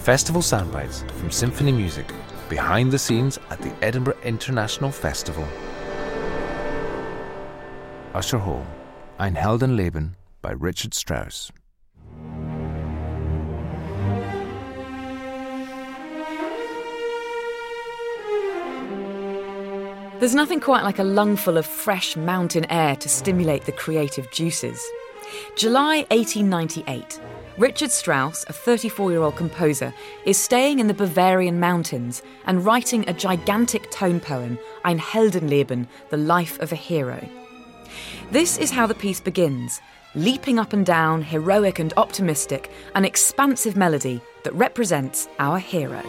Festival soundbites from symphony music behind the scenes at the Edinburgh International Festival. Usher Hall, Ein Heldenleben by Richard Strauss. There's nothing quite like a lungful of fresh mountain air to stimulate the creative juices. July 1898. Richard Strauss, a 34 year old composer, is staying in the Bavarian mountains and writing a gigantic tone poem, Ein Heldenleben, the life of a hero. This is how the piece begins leaping up and down, heroic and optimistic, an expansive melody that represents our hero.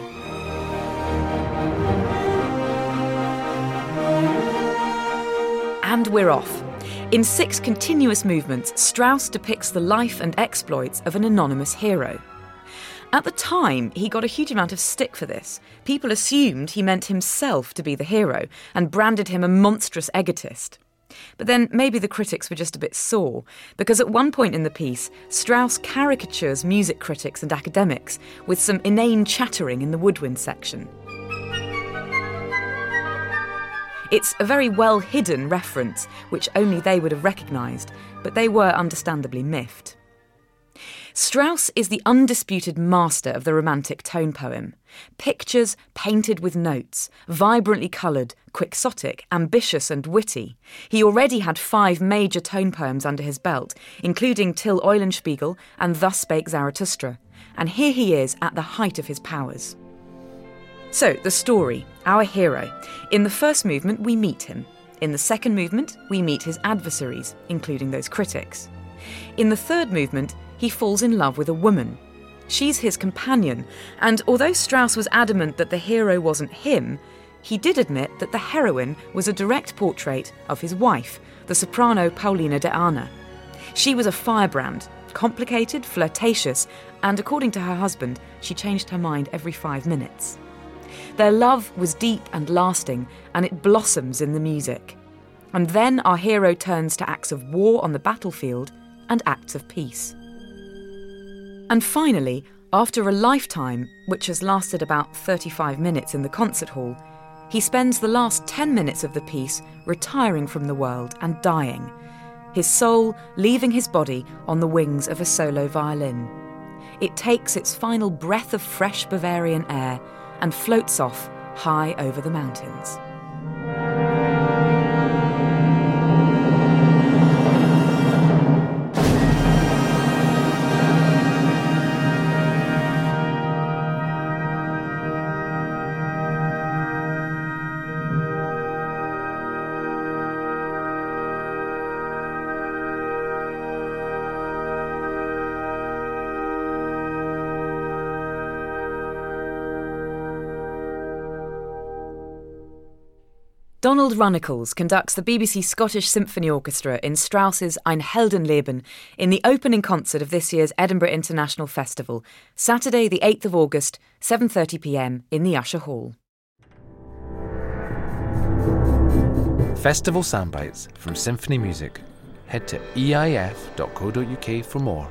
And we're off. In six continuous movements, Strauss depicts the life and exploits of an anonymous hero. At the time, he got a huge amount of stick for this. People assumed he meant himself to be the hero and branded him a monstrous egotist. But then maybe the critics were just a bit sore, because at one point in the piece, Strauss caricatures music critics and academics with some inane chattering in the woodwind section. It's a very well hidden reference, which only they would have recognised, but they were understandably miffed. Strauss is the undisputed master of the romantic tone poem. Pictures painted with notes, vibrantly coloured, quixotic, ambitious, and witty. He already had five major tone poems under his belt, including Till Eulenspiegel and Thus Spake Zarathustra. And here he is at the height of his powers. So, the story, our hero. In the first movement, we meet him. In the second movement, we meet his adversaries, including those critics. In the third movement, he falls in love with a woman. She's his companion, and although Strauss was adamant that the hero wasn't him, he did admit that the heroine was a direct portrait of his wife, the soprano Paulina de Ahna. She was a firebrand, complicated, flirtatious, and according to her husband, she changed her mind every five minutes. Their love was deep and lasting, and it blossoms in the music. And then our hero turns to acts of war on the battlefield and acts of peace. And finally, after a lifetime, which has lasted about 35 minutes in the concert hall, he spends the last 10 minutes of the piece retiring from the world and dying, his soul leaving his body on the wings of a solo violin. It takes its final breath of fresh Bavarian air and floats off high over the mountains. Donald Runnicles conducts the BBC Scottish Symphony Orchestra in Strauss's Ein Heldenleben in the opening concert of this year's Edinburgh International Festival, Saturday the 8th of August, 7:30 p.m. in the Usher Hall. Festival soundbites from symphony music. Head to eif.co.uk for more.